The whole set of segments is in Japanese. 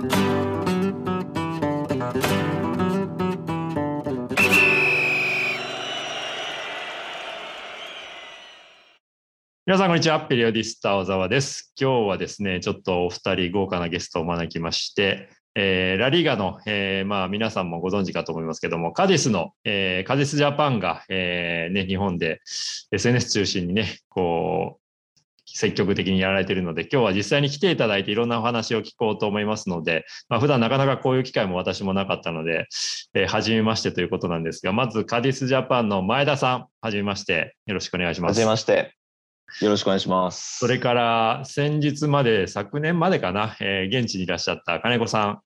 皆さん、こんにちは。ペリオディスタ小沢です。今日はですね、ちょっとお二人豪華なゲストを招きまして、えー、ラリーガの、えー、まあ皆さんもご存知かと思いますけども、カディスの、えー、カディスジャパンが、えーね、日本で SNS 中心にね、こう、積極的にやられているので、今日は実際に来ていただいていろんなお話を聞こうと思いますので、まあ、普段なかなかこういう機会も私もなかったので、えー、初めましてということなんですが、まずカディスジャパンの前田さん、はじめまして、よろしくお願いします。はじめまして。よろしくお願いします。それから先日まで、昨年までかな、えー、現地にいらっしゃった金子さん、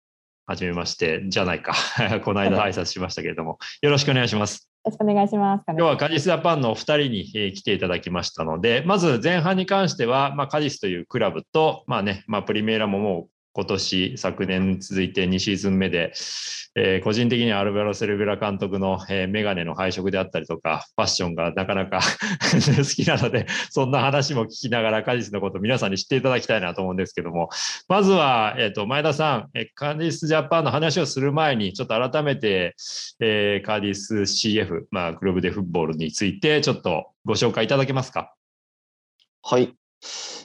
はじめまして、じゃないか。この間挨拶しましたけれども、よろしくお願いします。よろしくお願いします。今日はカジスジャパンのお二人に、え、来ていただきましたので、まず前半に関しては、まあ、カジスというクラブと、まあね、まあ、プリメーラももう今年、昨年続いて2シーズン目で、えー、個人的にはアルベロ・セルベラ監督の、えー、メガネの配色であったりとか、ファッションがなかなか 好きなので、そんな話も聞きながらカディスのこと皆さんに知っていただきたいなと思うんですけども、まずは、えっ、ー、と、前田さん、えカディスジャパンの話をする前に、ちょっと改めて、えー、カディス CF、まあ、グローブデフットボールについて、ちょっとご紹介いただけますか？はい。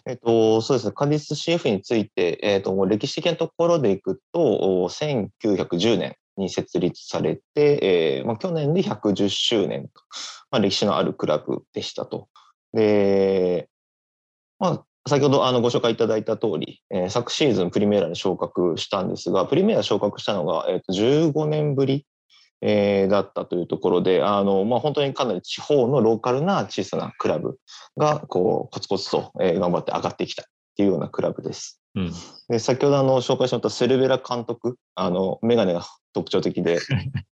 えっと、そうですね、カディス CF について、えっと、歴史的なところでいくと、1910年に設立されて、えーまあ、去年で110周年と、まあ、歴史のあるクラブでしたと。で、まあ、先ほどあのご紹介いただいた通り、えー、昨シーズンプリメーラに昇格したんですが、プリメーラ昇格したのが、えー、と15年ぶりえー、だったというところで、あの、まあ、本当にかなり地方のローカルな小さなクラブが、こう、コツコツと、えー、頑張って上がってきたっていうようなクラブです。うん、で先ほどあの紹介しましたセルベラ監督、あの、メガネが特徴的で、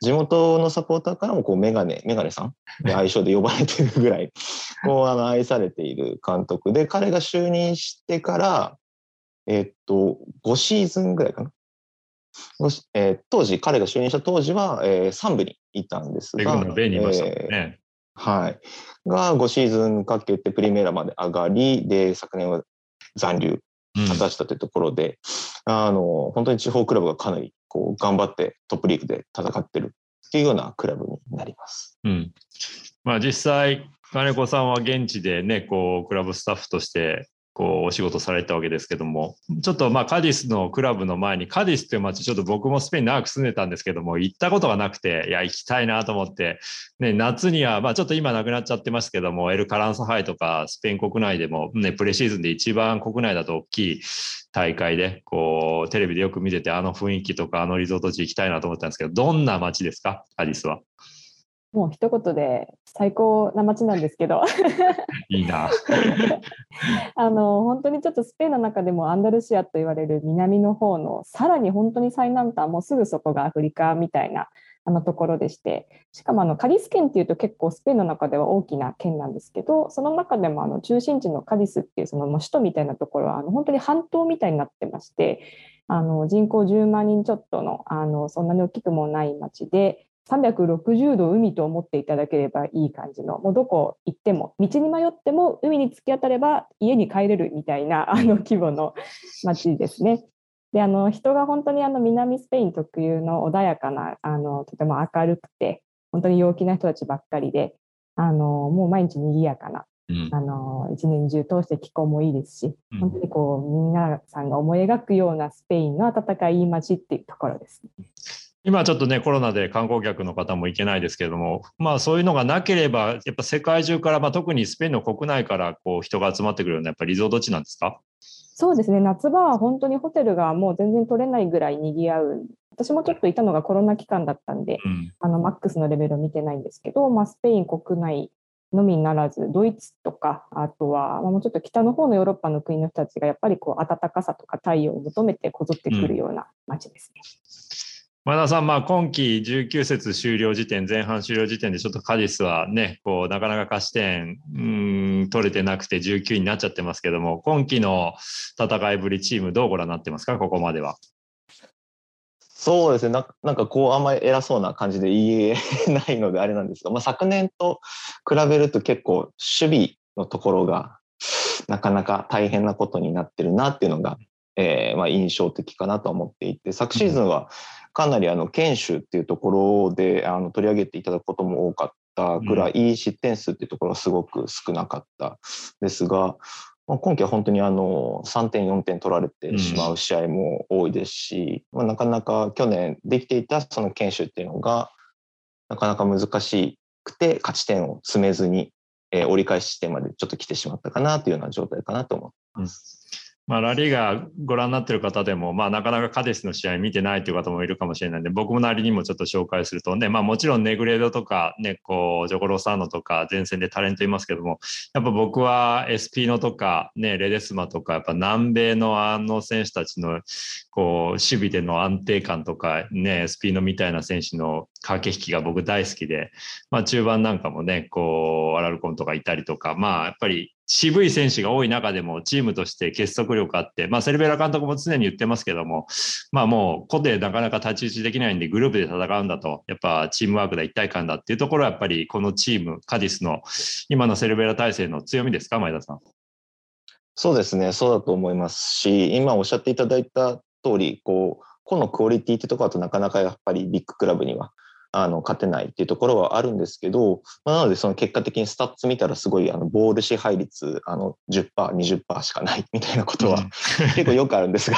地元のサポーターからもこうメガネ、メガネさんで愛称で呼ばれてるぐらい、こうあの愛されている監督で、彼が就任してから、えっと、5シーズンぐらいかな。えー、当時、彼が就任した当時は、えー、3部にいたんですが、ね、はい。が5シーズンかけてプリメーラまで上がり、で、昨年は残留果たしたというところで、うん、あの、本当に地方クラブがかなりこう頑張ってトップリーグで戦ってるっていうようなクラブになります。うん。まあ実際、金子さんは現地でね、こう、クラブスタッフとしてこうお仕事されたわけですけども、ちょっとまあカディスのクラブの前に、カディスっていう街、ちょっと僕もスペイン長く住んでたんですけども、行ったことがなくて、いや、行きたいなと思って、ね、夏には、まあちょっと今なくなっちゃってますけども、エル・カランサハイとかスペイン国内でも、ね、プレシーズンで一番国内だと大きい大会で、こう、テレビでよく見てて、あの雰囲気とか、あのリゾート地行きたいなと思ったんですけど、どんな街ですか、カディスは。もう一言で最高な街なんですけど。いいな。あの本当にちょっとスペインの中でもアンダルシアと言われる南の方のさらに本当に最南端もうすぐそこがアフリカみたいなあのところでして。しかもあのカリス県っていうと結構スペインの中では大きな県なんですけどその中でもあの中心地のカリスっていうその首都みたいなところはあの本当に半島みたいになってましてあの人口10万人ちょっとのあのそんなに大きくもない町で360度海と思っていただければいい感じの、もうどこ行っても、道に迷っても海に突き当たれば家に帰れるみたいなあの規模の街ですね。であの人が本当にあの南スペイン特有の穏やかなあのとても明るくて本当に陽気な人たちばっかりであのもう毎日賑やかな、うん、あの一年中通して気候もいいですし、うん、本当にこうみんなさんが思い描くようなスペインの温かい街っていうところです、ね。今ちょっとね、コロナで観光客の方も行けないですけれども、まあそういうのがなければ、やっぱ世界中から、まあ、特にスペインの国内からこう人が集まってくるような、やっぱりリゾート地なんですか？そうですね、夏場は本当にホテルがもう全然取れないぐらい賑わう。私もちょっといたのがコロナ期間だったんで、うん、あのマックスのレベルを見てないんですけど、まあ、スペイン国内のみならず、ドイツとか、あとは、まあ、もうちょっと北の方のヨーロッパの国の人たちが、やっぱりこう暖かさとか太陽を求めてこぞってくるような街ですね。前田さん、まあ、今季19節終了時点、前半終了時点でちょっとカディスはね、こうなかなか勝ち点うん取れてなくて19になっちゃってますけども、今季の戦いぶり、チームどうご覧になってますか、ここまでは。そうですねな、なんかこう、あんまり偉そうな感じで言え ないのであれなんですが、まあ、昨年と比べると結構、守備のところがなかなか大変なことになってるなっていうのがえーまあ、印象的かなと思っていて昨シーズンはかなりあの堅守っていうところであの取り上げていただくことも多かったぐらい、失点数っていうところはすごく少なかったですが、まあ、今季は本当にあの3点4点取られてしまう試合も多いですし、まあ、なかなか去年できていたその堅守っていうのがなかなか難しくて勝ち点を積めずに、えー、折り返し地点までちょっと来てしまったかなというような状態かなと思ってます。まあ、ラリーガご覧になってる方でも、まあ、なかなかカデスの試合見てないという方もいるかもしれないんで、僕もなりにもちょっと紹介すると。ね、まあ、もちろんネグレードとか、ね、こう、ジョコロサーノとか、前線でタレントいますけども、やっぱ僕は SP のとか、ね、レデスマとか、やっぱ南米のあの選手たちの、こう、守備での安定感とか、ね、SP のみたいな選手の駆け引きが僕大好きで、まあ、中盤なんかもね、こう、アラルコンとかいたりとか、まあ、やっぱり渋い選手が多い中でもチームとして結束力あって、まあ、セルベラ監督も常に言ってますけども、まあ、もう個でなかなか太刀打ちできないんでグループで戦うんだと、やっぱチームワークだ、一体感だっていうところはやっぱりこのチーム、カディスの今のセルベラ体制の強みですか、前田さん。そうですね、そうだと思いますし、今おっしゃっていただいた通り、こう、個のクオリティってところだとなかなかやっぱりビッグクラブにはあの勝てないっていうところはあるんですけど、まあ、なのでその結果的にスタッツ見たらすごいあのボール支配率あの10%、20%しかない みたいなことは結構よくあるんですが。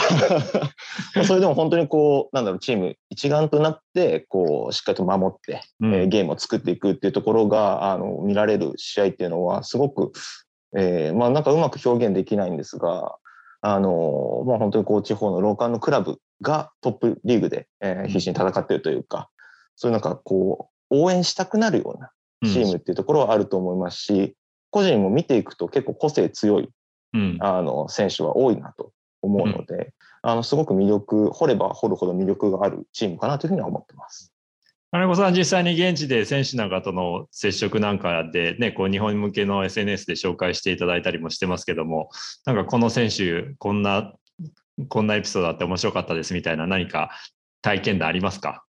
それでも本当にこうなんだろうチーム一丸となってこうしっかりと守って、うん、えー、ゲームを作っていくっていうところがあの見られる試合っていうのはすごく、えー、まあなんかうまく表現できないんですがあのまあ、本当にこう地方のローカルのクラブがトップリーグで、えー、必死に戦っているというか、そういうなんかこう、応援したくなるようなチームっていうところはあると思いますし、うん、個人も見ていくと結構個性強い、うん、あの選手は多いなと思うので、うん、あのすごく魅力、掘れば掘るほど魅力があるチームかなというふうには思ってます。金子さん、実際に現地で選手なんかとの接触なんかで、ね、こう日本向けの SNS で紹介していただいたりもしてますけども、なんかこの選手、こんな、こんなエピソードあって面白かったですみたいな何か体験談ありますか？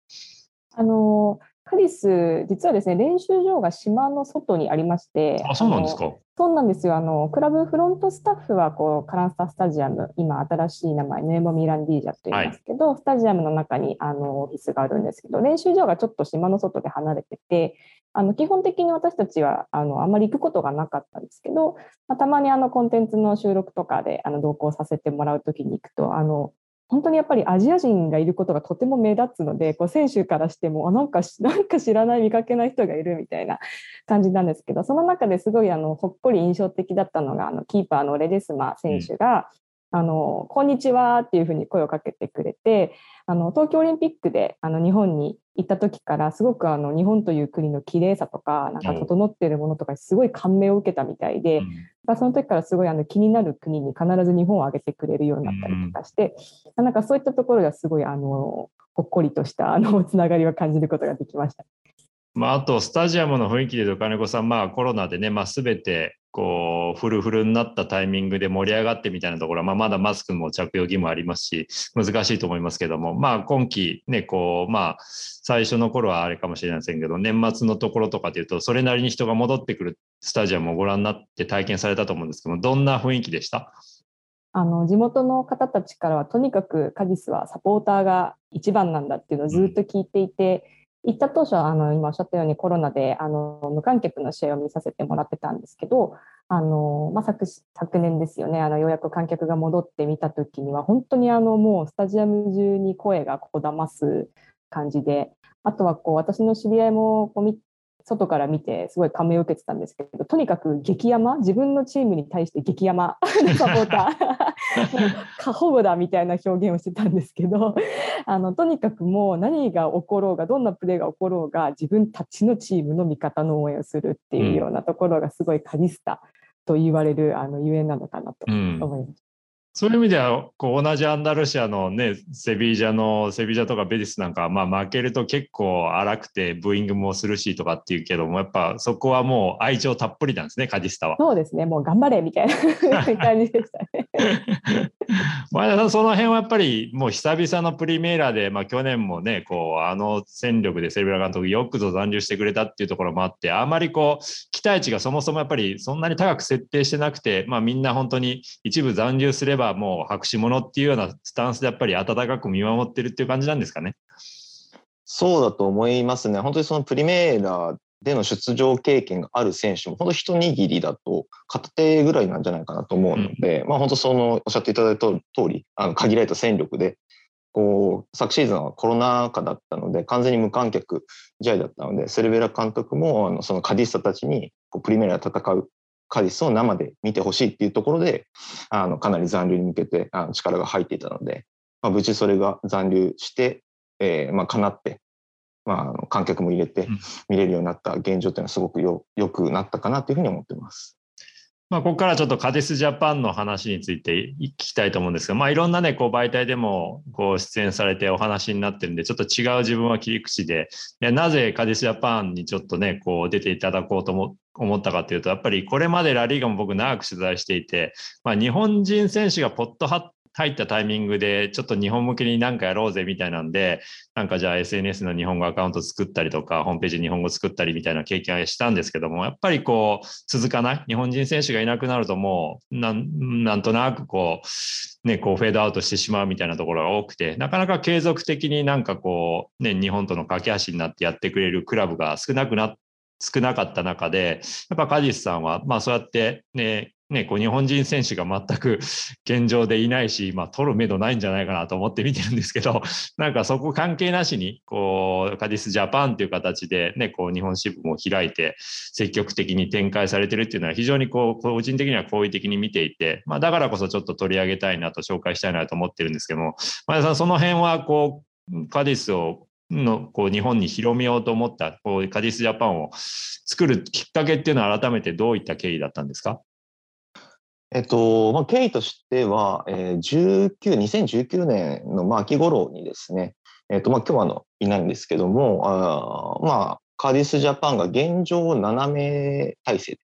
あのカリス、実はですね、練習場が島の外にありまして、あ、そうなんですか。そうなんですよ。あの、クラブフロントスタッフは、こう、カランスタスタジアム、今、新しい名前、ネーモミランディージャと言いますけど、はい、スタジアムの中に、あの、オフィスがあるんですけど、練習場がちょっと島の外で離れてて、あの、基本的に私たちは、あの、あまり行くことがなかったんですけど、まあ、たまにあの、コンテンツの収録とかで、あの、同行させてもらうときに行くと、あの、本当にやっぱりアジア人がいることがとても目立つのでこう選手からしてもあなんか なんか知らない見かけない人がいるみたいな感じなんですけどその中ですごいあのほっこり印象的だったのがあのキーパーのレデスマ選手が、あのこんにちはっていうふうに声をかけてくれてあの東京オリンピックであの日本に行った時からすごくあの日本という国の綺麗さとかなんか整っているものとかすごい感銘を受けたみたいで、うん、その時からすごいあの気になる国に必ず日本を挙げてくれるようになったりとかして、うん、なんかそういったところがすごいあのほっこりとしたあの つながりを感じることができました。まあ、あと、スタジアムの雰囲気でいうと、金子さん、まあ、コロナでね、まあ、すべて、こう、フルフルになったタイミングで盛り上がってみたいなところは、まあ、まだマスクも着用義務ありますし、難しいと思いますけども、まあ、今期、ね、こう、まあ、最初の頃はあれかもしれませんけど、年末のところとかでいうと、それなりに人が戻ってくるスタジアムをご覧になって体験されたと思うんですけども、どんな雰囲気でした？あの地元の方たちからはとにかくカディスはサポーターが一番なんだっていうのをずっと聞いていて、行った当初はあの今おっしゃったようにコロナであの無観客の試合を見させてもらってたんですけどあの、まあ、昨昨年ですよね。あのようやく観客が戻ってみた時には本当にあのもうスタジアム中に声がこだます感じであとはこう私の知り合いもこう外から見てすごい感銘を受けてたんですけどとにかく激山自分のチームに対して激山 サポーター 過保護だみたいな表現をしてたんですけどあのとにかくもう何が起ころうがどんなプレーが起ころうが自分たちのチームの味方の応援をするっていうようなところがすごいカリスタと言われるあのゆえんなのかなと思います。そういう意味ではこう同じアンダルシアのねセビージャのセビージャとかベディスなんかまあ負けると結構荒くてブーイングもするしとかっていうけどもやっぱそこはもう愛情たっぷりなんですねカディスタは。そうですねもう頑張れみたいな 感じでしたね。前田さんその辺はやっぱりもう久々のプリメーラーで、まあ、去年もねこうあの戦力でセルビラ監督よくぞ残留してくれたっていうところもあってあまりこう期待値がそもそもやっぱりそんなに高く設定してなくて、まあ、みんな本当に一部残留すればばもう白紙物っていうようなスタンスでやっぱり温かく見守ってるっていう感じなんですかね。そうだと思いますね。本当にそのプリメーラでの出場経験がある選手も、本当一握りだと片手ぐらいなんじゃないかなと思うので、うん、まあ本当そのおっしゃっていただいた通り、あの限られた戦力で、こう、昨シーズンはコロナ禍だったので、完全に無観客試合だったので、セルベラ監督も、あのそのカディスタたちにこうプリメーラで戦うカディスを生で見てほしいっていうところで、あのかなり残留に向けてあの力が入っていたので、まあ、無事それが残留して、えー、まあ、かなって、まあ、観客も入れて見れるようになった現状っていうのはすごくよよくなったかなというふうに思ってます。まあ、ここからちょっとカディスジャパンの話について聞きたいと思うんですが、まあ、いろんなね、こう媒体でもこう出演されてお話になってるんで、ちょっと違う自分は切り口で、いやなぜカディスジャパンにちょっとね、こう出ていただこうと思思ったかというと、やっぱりこれまでラリーガも僕長く取材していて、まあ、日本人選手がポット入ったタイミングで、ちょっと日本向けになんかやろうぜみたいなんで、なんかじゃあ SNS の日本語アカウント作ったりとか、ホームページ日本語作ったりみたいな経験はしたんですけども、やっぱりこう、続かない。日本人選手がいなくなるともう、なんとなくこう、ね、こうフェードアウトしてしまうみたいなところが多くて、なかなか継続的になんかこう、ね、日本との架け橋になってやってくれるクラブが少なくなっ少なかった中で、やっぱカジスさんは、まあそうやってね、ね、こう日本人選手が全く現状でいないし、まあ、取る目処ないんじゃないかなと思って見てるんですけど、なんかそこ関係なしに、こう、カディスジャパンっていう形で、ね、こう日本支部も開いて、積極的に展開されてるっていうのは非常にこう、個人的には好意的に見ていて、まあ、だからこそちょっと取り上げたいなと紹介したいなと思ってるんですけども、前田さん、その辺はこう、カディスをのこう日本に広めようと思ったこうカディスジャパンを作るきっかけっていうのは改めてどういった経緯だったんですか？えっと、まあ、経緯としては、えー、19、2019年の、まあ、秋頃にですね、えっと、まあ、今日はあの、いないんですけども、あまあ、カーディスジャパンが現状7名体制で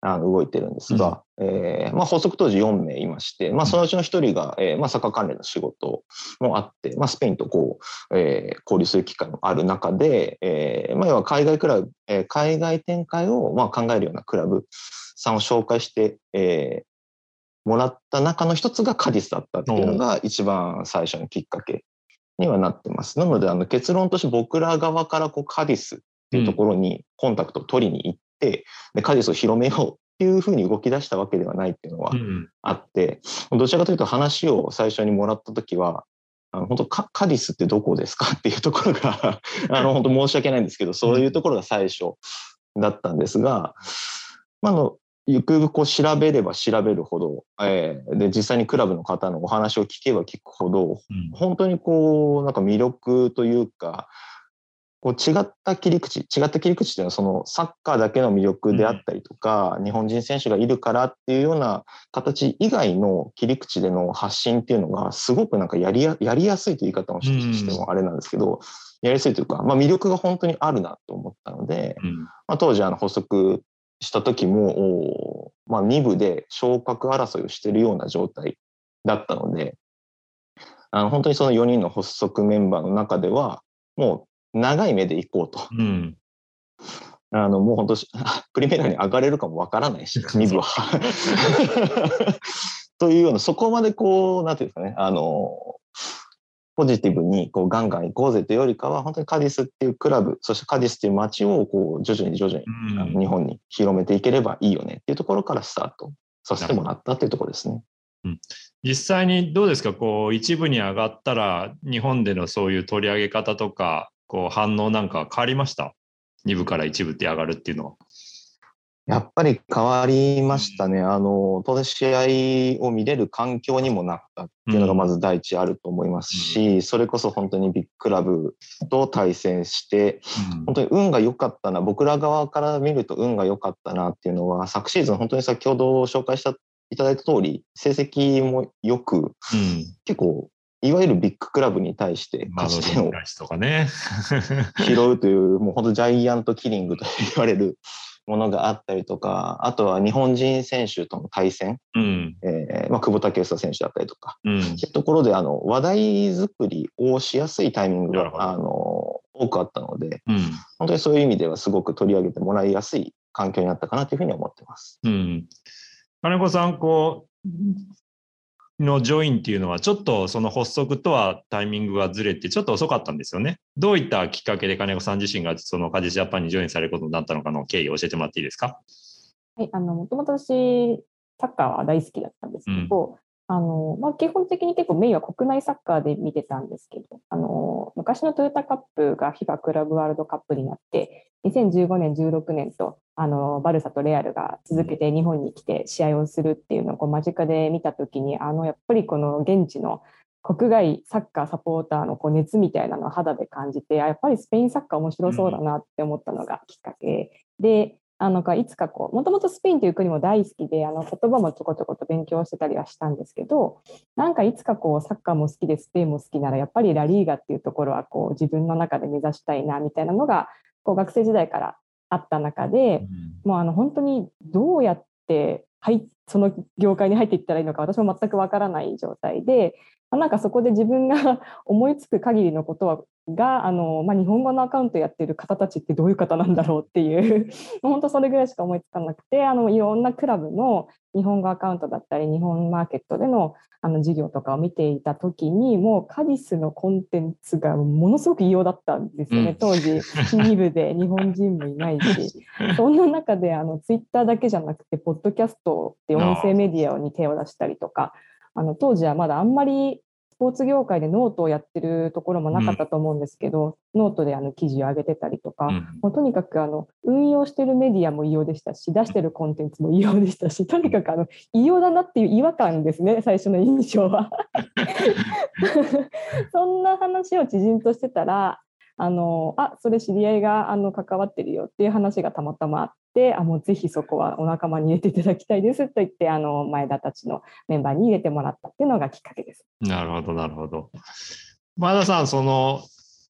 あの動いてるんですが、うん、えー、まあ、発足当時4名いまして、まあ、そのうちの1人が、えーまあ、サッカー関連の仕事もあって、まあ、スペインとこう、えー、交流する機会もある中で、えーまあ、要は海外クラブ、えー、海外展開をまあ考えるようなクラブさんを紹介して、えもらった中の一つがカディスだったっていうのが一番最初のきっかけにはなってます。なのであの結論として僕ら側からこうカディスっていうところにコンタクトを取りに行って、でカディスを広めようっていうふうに動き出したわけではないっていうのはあって、どちらかというと話を最初にもらった時はあの本当カカディスってどこですかっていうところが あの本当申し訳ないんですけどそういうところが最初だったんですが、まあのゆくゆくこう調べれば調べるほど、えー、で実際にクラブの方のお話を聞けば聞くほど、うん、本当にこうなんか魅力というかこう違った切り口違った切り口っていうのはそのサッカーだけの魅力であったりとか、うん、日本人選手がいるからっていうような形以外の切り口での発信っていうのがすごくなんかやりややりやすいという言い方をしてもあれなんですけど、うん、やりやすいというか、まあ、魅力が本当にあるなと思ったので、まあ、当時あの補足した時も、まあ、2部で昇格争いをしているような状態だったので、あの本当にその4人の発足メンバーの中では、もう長い目で行こうと。うん、あのもう本当、プリメラに上がれるかもわからないし、2部は。というような、そこまでこう、なんていうんですかね、あの、ポジティブにこうガンガン行こうぜというよりかは、本当にカディスっていうクラブ、そしてカディスっていう街をこう徐々に徐々に日本に広めていければいいよねっていうところからスタートさせてもらったっていうところですね。うん、実際にどうですか、こう一部に上がったら、日本でのそういう取り上げ方とか、こう反応なんか変わりました？2部から1部って上がるっていうのは。やっぱり変わりましたね。あの、当然試合を見れる環境にもなったっていうのがまず第一あると思いますし、うん、それこそ本当にビッグクラブと対戦して、うん、本当に運が良かったな、僕ら側から見ると運が良かったなっていうのは、昨シーズン本当に先ほど紹介したいただいた通り、成績もよく、うん、結構いわゆるビッグクラブに対して勝ち点を 拾うという、もう本当ジャイアントキリングと言われるものがあったりとか、あとは日本人選手との対戦、うん、えー、まあ、久保建英選手だったりとか、うん、そういうところであの話題作りをしやすいタイミングがあの多くあったので、うん、本当にそういう意味ではすごく取り上げてもらいやすい環境になったかなというふうに思ってます。うん、金子さんこうのジョインっていうのは、ちょっとその発足とはタイミングがずれて、ちょっと遅かったんですよね。どういったきっかけで金子さん自身がそのカジジャパンにジョインされることになったのかの経緯を教えてもらっていいですか？はい、あの、もともと私、サッカーは大好きだったんですけど、うん、あの、まあ、基本的に結構メインは国内サッカーで見てたんですけど、あの、昔のトヨタカップが FIFA クラブワールドカップになって、2015年、16年と、あの、バルサとレアルが続けて日本に来て試合をするっていうのをこう間近で見たときに、あの、やっぱりこの現地の国外サッカーサポーターのこう熱みたいなのを肌で感じて、やっぱりスペインサッカー面白そうだなって思ったのがきっかけで、あのいつかこうもともとスペインという国も大好きであの言葉もちょこちょこと勉強してたりはしたんですけどなんかいつかこうサッカーも好きでスペインも好きならやっぱりラリーガっていうところはこう自分の中で目指したいなみたいなのがこう学生時代からあった中で、もうあの本当にどうやって入その業界に入っていったらいいのか私も全くわからない状態でなんかそこで自分が 思いつく限りのことはがあの、まあ、日本語のアカウントやってる方たちってどういう方なんだろうっていう。本当それぐらいしか思いつかなくてあのいろんなクラブの日本語アカウントだったり日本マーケットでのあの事業とかを見ていた時にもうカディスのコンテンツがものすごく異様だったんですよね、うん、当時2部で 日本人もいないし。そんな中であのツイッターだけじゃなくてポッドキャストって音声メディアに手を出したりとかあの当時はまだあんまりスポーツ業界でノートをやってるところもなかったと思うんですけど、うん、ノートであの記事を上げてたりとか、うん、もうとにかくあの運用してるメディアも異様でしたし、出してるコンテンツも異様でしたし、とにかくあの異様だなっていう違和感ですね、最初の印象は。そんな話を知人としてたら、あのあそれ知り合いがあの関わってるよっていう話がたまたまあってあもうぜひそこはお仲間に入れていただきたいですと言ってあの前田たちのメンバーに入れてもらったっていうのがきっかけです。なるほどなるほど。前田さんその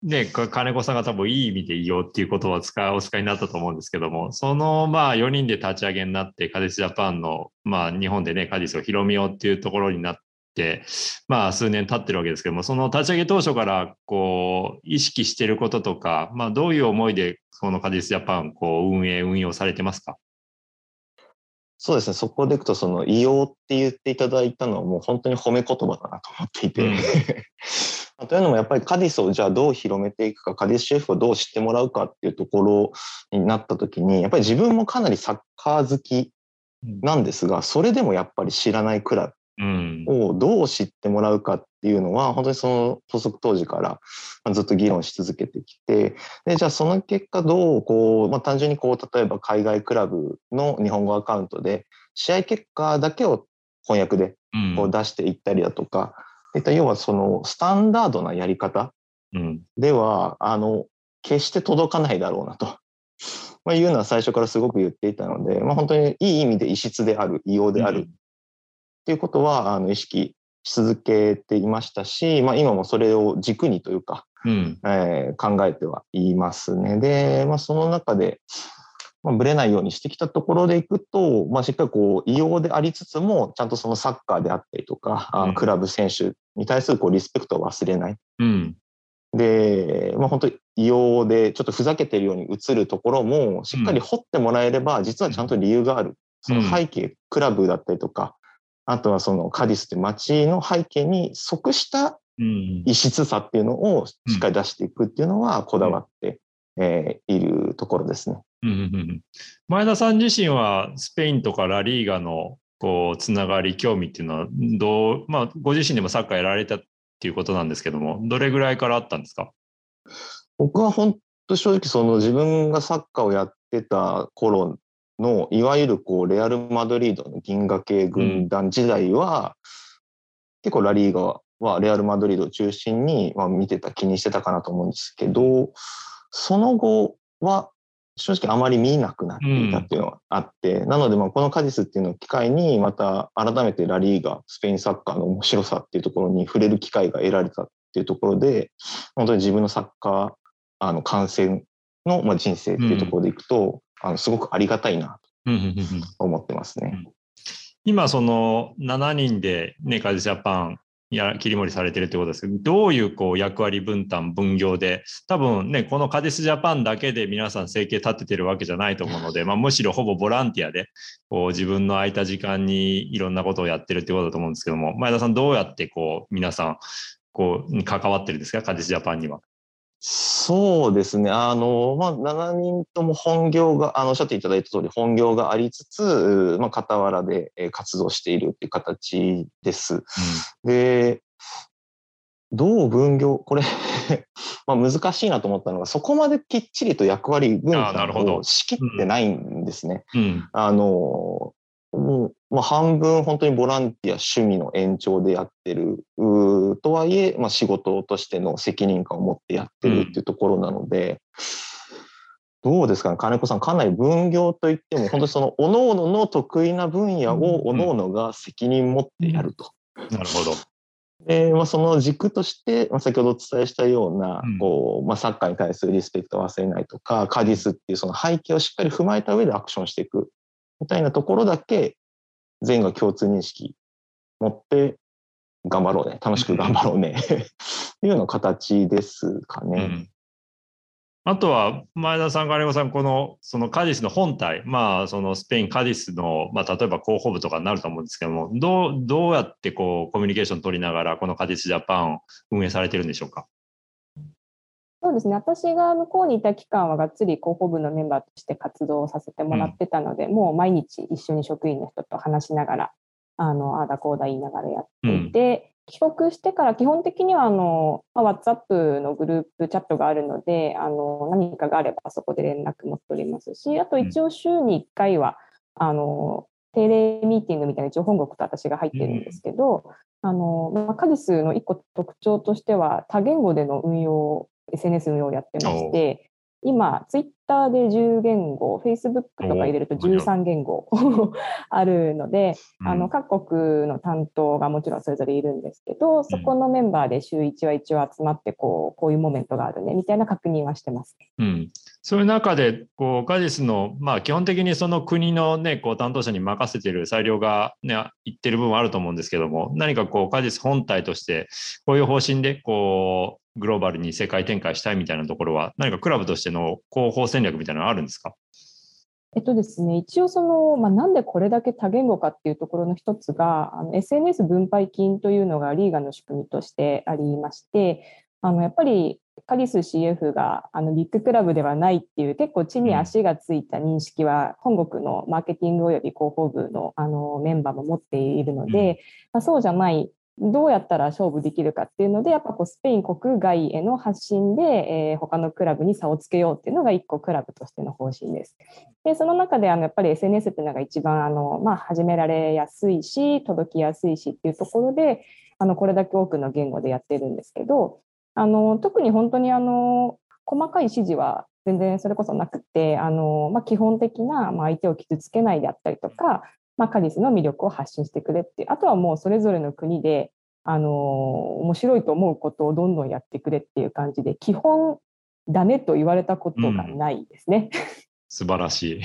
ね、金子さんが多分いい意味でいいよっていう言葉を使お使いになったと思うんですけども、そのまあ4人で立ち上げになって、カディスジャパンの、まあ日本でね、カディスを広めようっていうところになっ、まあ、数年経ってるわけですけども、その立ち上げ当初からこう意識していることとか、まあ、どういう思いでこのカディスジャパンこう運営、運用されてますか？そうですね、そこでいくと、その異様って言っていただいたのは、もう本当に褒め言葉だなと思っていて、うん。というのもやっぱりカディスをじゃあどう広めていくか、カディスシェフをどう知ってもらうかっていうところになった時に、やっぱり自分もかなりサッカー好きなんですが、それでもやっぱり知らないクラをどう知ってもらうかっていうのは、本当にその発足当時からずっと議論し続けてきて、でじゃあその結果どうこう、まあ、単純にこう例えば海外クラブの日本語アカウントで試合結果だけを翻訳でこう出していったりだとか、うん、いった要はそのスタンダードなやり方では、あの決して届かないだろうなと。まあ、いうのは最初からすごく言っていたので、まあ、本当にいい意味で異質である異様であるっていうことはあの意識し続けていましたし、まあ、今もそれを軸にというか、うん、えー、考えてはいますね。で、まあ、その中で、まあ、ぶれないようにしてきたところでいくと、まあ、しっかりこう異様でありつつもちゃんとそのサッカーであったりとか、うん、クラブ選手に対するこうリスペクトを忘れない。うん、で、まあ、本当異様でちょっとふざけてるように映るところもしっかり掘ってもらえれば、実はちゃんと理由がある。その背景、クラブだったりとか、あとはそのカディスという街の背景に即した異質さっていうのをしっかり出していくっていうのはこだわって、えいるところですね。前田さん自身はスペインとかラリーガのこうつながり興味っていうのはどう、まあ、ご自身でもサッカーやられたっていうことなんですけどもどれぐらいからあったんですか？僕は本当正直その自分がサッカーをやってた頃のいわゆるこうレアル・マドリードの銀河系軍団時代は、結構ラリーガはレアル・マドリードを中心に、まあ、見てた気にしてたかなと思うんですけどその後は正直あまり見なくなっていたっていうのがあって、うん、なのでまあこのカディスっていうのを機会にまた改めてラリーガスペインサッカーの面白さっていうところに触れる機会が得られたっていうところで本当に自分のサッカーあの観戦のまあ人生っていうところでいくと、あのすごくありがたいなと思ってますね。今その7人でねカジジャパンや切り盛りされてるってことですけど、どういうこう役割分担、分業で、多分ね、このカディスジャパンだけで皆さん生計立ててるわけじゃないと思うので、まあ、むしろほぼボランティアでこう自分の空いた時間にいろんなことをやってるってことだと思うんですけども、前田さん、どうやってこう皆さんこう関わってるんですか、カディスジャパンには？そうですね。あの、まあ、7人とも本業が、あの、おっしゃっていただいた通り、本業がありつつ、まあ、傍らで活動しているっていう形です。うん、で、どう分業、これ まあ難しいなと思ったのが、そこまできっちりと役割分担を仕切ってないんですね。うんうん、あの、もう、まあ、半分本当にボランティア趣味の延長でやってるとはいえ、まあ、仕事としての責任感を持ってやってるっていうところなので、うん、どうですかね？金子さんかなり分業といっても本当にその各々の得意な分野を各々が責任持ってやると。なるほど。でまあ、その軸として、まあ、先ほどお伝えしたような、こうまあ、サッカーに対するリスペクトを忘れないとかカディスっていうその背景をしっかり踏まえた上でアクションしていくみたいなところだけ全員が共通認識持って頑張ろうね楽しく頑張ろうね っていうような形ですかね。うんあとは前田さん、金子さん、このそのカディスの本体、まあ、そのスペイン、カディスの、まあ、例えば広報部とかになると思うんですけども、どうどうやってこうコミュニケーション取りながら、このカディスジャパンを運営されてるんでしょうか？そうですね。私が向こうにいた期間はがっつり広報部のメンバーとして活動させてもらってたので、うん、もう毎日一緒に職員の人と話しながらあのあだこうだ言いながらやっていて、うん、帰国してから基本的にはあの、まあ、WhatsApp のグループチャットがあるのであの何かがあればそこで連絡も取りますしあと一応週に1回は、うん、あの定例ミーティングみたいな一応本国と私が入ってるんですけど、あのまあ、カディスの一個特徴としては多言語での運用 SNS 運用をやってまして、今、ツイッターで10言語、フェイスブックとか入れると13言語 あるので、あの各国の担当がもちろんそれぞれいるんですけど、そこのメンバーで週1は一応集まってこう、こういうモメントがあるねみたいな確認はしてます。うん、そういう中で、こうカジスの、まあ、基本的にその国の、ね、こう担当者に任せてる裁量が、ね、言ってる部分はあると思うんですけども、何かこうカジス本体として、こういう方針でこうグローバルに世界展開したいみたいなところは、何かクラブとしての広報戦略みたいなのはあるんですか？えっとですね、一応その、まあ、なんでこれだけ多言語かっていうところの一つが、あの SNS 分配金というのがリーガの仕組みとしてありまして、あのやっぱりカリス CF があのビッグクラブではないっていう結構地に足がついた認識は本国のマーケティングおよび広報部のあのメンバーも持っているので、まあ、そうじゃないどうやったら勝負できるかっていうのでやっぱこうスペイン国外への発信で、えー、他のクラブに差をつけようっていうのが一個クラブとしての方針です。でその中であのやっぱり SNS っていうのが一番あの、まあ、始められやすいし届きやすいしっていうところであのこれだけ多くの言語でやってるんですけどあの特に本当にあの細かい指示は全然それこそなくてあの、まあ、基本的な、まあ、相手を傷つけないであったりとかまあ、カリスの魅力を発信してくれってあとはもうそれぞれの国であの面白いと思うことをどんどんやってくれっていう感じで基本ダメと言われたことがないですね。うん、素晴らしい。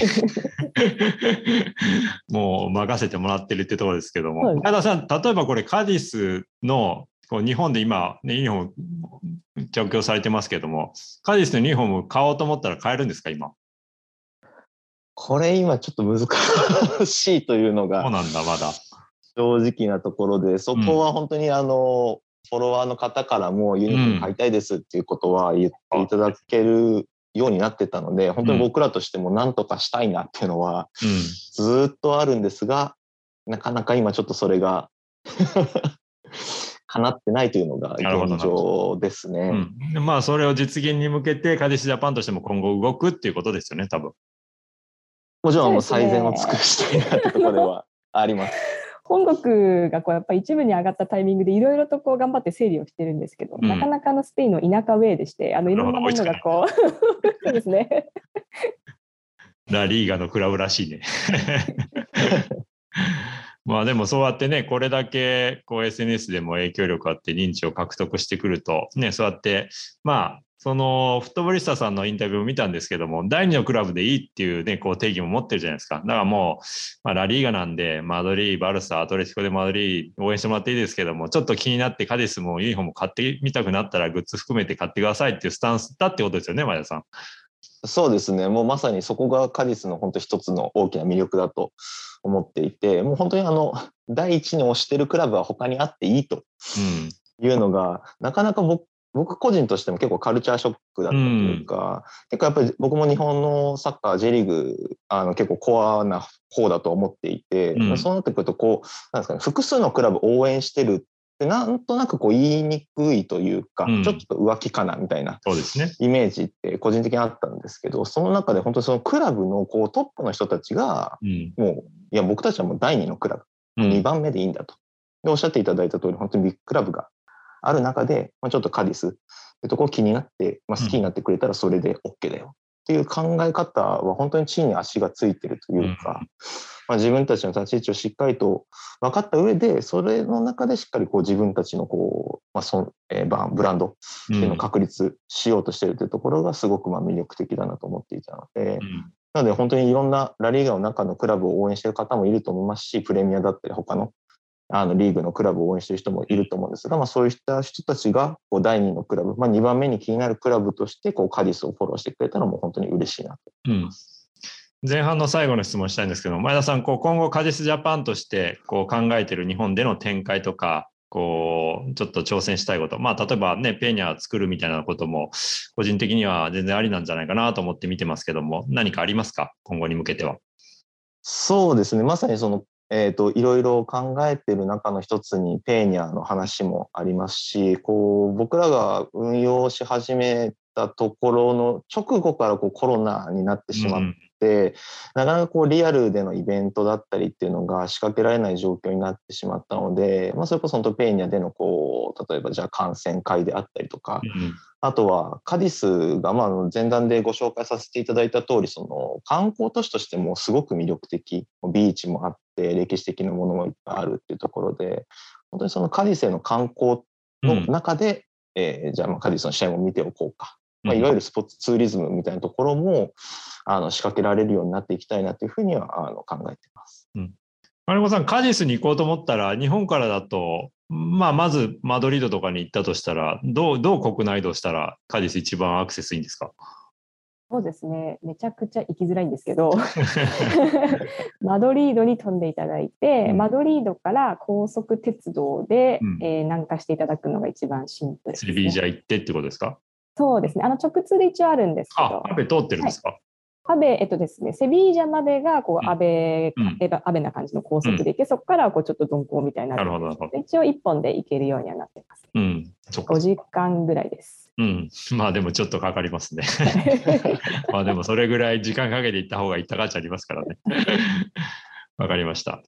もう任せてもらってるってところですけども、前田さん、例えばこれカディスのこう日本で今、ね、ユニフォーム着用されてますけども、カディスのユニフォーム買おうと思ったら買えるんですか、今？これ今ちょっと難しいというのが。そうなんだ、まだ。正直なところで、そこは本当にあの、フォロワーの方からもユニフォーム買いたいですっていうことは言っていただけるようになってたので、本当に僕らとしても何とかしたいなっていうのはずっとあるんですが、なかなか今ちょっとそれが叶ってないというのが現状ですね。うん、まあそれを実現に向けて、カディシジャパンとしても今後動くっていうことですよね、多分。もちろんもう最善を尽くしたいなってところではあります。本国がこうやっぱ一部に上がったタイミングでいろいろとこう頑張って整理をしてるんですけど、うん、なかなかのスペインの田舎ウェイでしてあのいろんなものがこうそうですねラリーガのクラブらしいね まあでもそうやってね、これだけこう SNS でも影響力あって認知を獲得してくると、ね、そうやって、まあ、そのフットボリスタさんのインタビューを見たんですけども、第2のクラブでいいっていうね、こう定義も持ってるじゃないですか。だからもう、まあ、ラリーガなんで、マドリー、バルサ、アトレティコでマドリー応援してもらっていいですけども、ちょっと気になってカディスもユニフォーム買ってみたくなったらグッズ含めて買ってくださいっていうスタンスだってことですよね、前田さん。そうですね。もうまさにそこがカディスの本当一つの大きな魅力だと思っていて、もう本当にあの、第一に推してるクラブは他にあっていいというのが、うん、なかなか僕僕個人としても結構カルチャーショックだったというか、うん、結構やっぱり僕も日本のサッカー J リーグあの結構コアな方だと思っていて、うん、そうなってくるとこうなんですかね複数のクラブ応援してるでなんとなくこう言いにくいというか、うん、ちょっと浮気かなみたいなイメージって個人的にあったんですけどその中で本当にそのクラブのこうトップの人たちが、もういや僕たちはもう第2のクラブ、うん、2番目でいいんだと。でおっしゃっていただいた通り本当にビッグクラブがある中で、まあ、ちょっとカディスってとこ気になって、まあ、好きになってくれたらそれで OK だよ。っていう考え方は本当に地に足がついてるというか、うんまあ、自分たちの立ち位置をしっかりと分かった上でそれの中でしっかりこう自分たちのこう、まあそえー、ブランドっていうのを確立しようとしてるというところがすごくまあ魅力的だなと思っていたので。うんなので本当にいろんなラリーガの中のクラブを応援している方もいると思いますし、プレミアだったり他のあのリーグのクラブを応援している人もいると思うんですが、まあ、そういった人たちがこう第2のクラブ、まあ、2番目に気になるクラブとしてこうカディスをフォローしてくれたのも本当に嬉しいなと。うん前半の最後の質問したいんですけど、前田さん、こう今後、カディスジャパンとしてこう考えている日本での展開とか、こうちょっと挑戦したいこと、まあ、例えばね、ペーニャ作るみたいなことも、個人的には全然ありなんじゃないかなと思って見てますけども、何かありますか、今後に向けては。そうですね、まさにそのえーと、いろいろ考えている中の一つにペーニャの話もありますしこう僕らが運用し始めたところの直後からこうコロナになってしまって、うん、なかなかこうリアルでのイベントだったりっていうのが仕掛けられない状況になってしまったので、まあ、それこそ本当ペーニャでのこう例えばじゃあ感染会であったりとか、うんあとはカディスが、まあ、前段でご紹介させていただいた通り、その観光都市としてもすごく魅力的、ビーチもあって、歴史的なものもいっぱいあるっていうところで、本当にそのカディスへの観光の中で、うん、えー、じゃあまあカディスの試合も見ておこうか。まあ、いわゆるスポーツツーリズムみたいなところもあの仕掛けられるようになっていきたいなというふうにはあの考えています。うん、金子さん、カディスに行こうと思ったら、日本からだとまあ、まずマドリードとかに行ったとしたら、どう、どう国内移動したらカディス一番アクセスいいんですか？そうですね、めちゃくちゃ行きづらいんですけど、マドリードに飛んでいただいて、うん、マドリードから高速鉄道で、うん、えー、南下していただくのが一番シンプルです、ね、セビージャ行ってってことですか？そうですね、あの直通で一応あるんですけど。あ、アベ通ってるんですか、はいアベ、えっとですね、セビージャまでが、こう、アベ、うん、アベな感じの高速で行け、うん、そこから、こう、ちょっと鈍行みたいな。なるほど。一応、一本で行けるようにはなってます。うん。5時間ぐらいです。うん。まあ、でもちょっとかかりますね。まあ、でもそれぐらい時間かけて行った方が行った価値ありますからね。わかりました。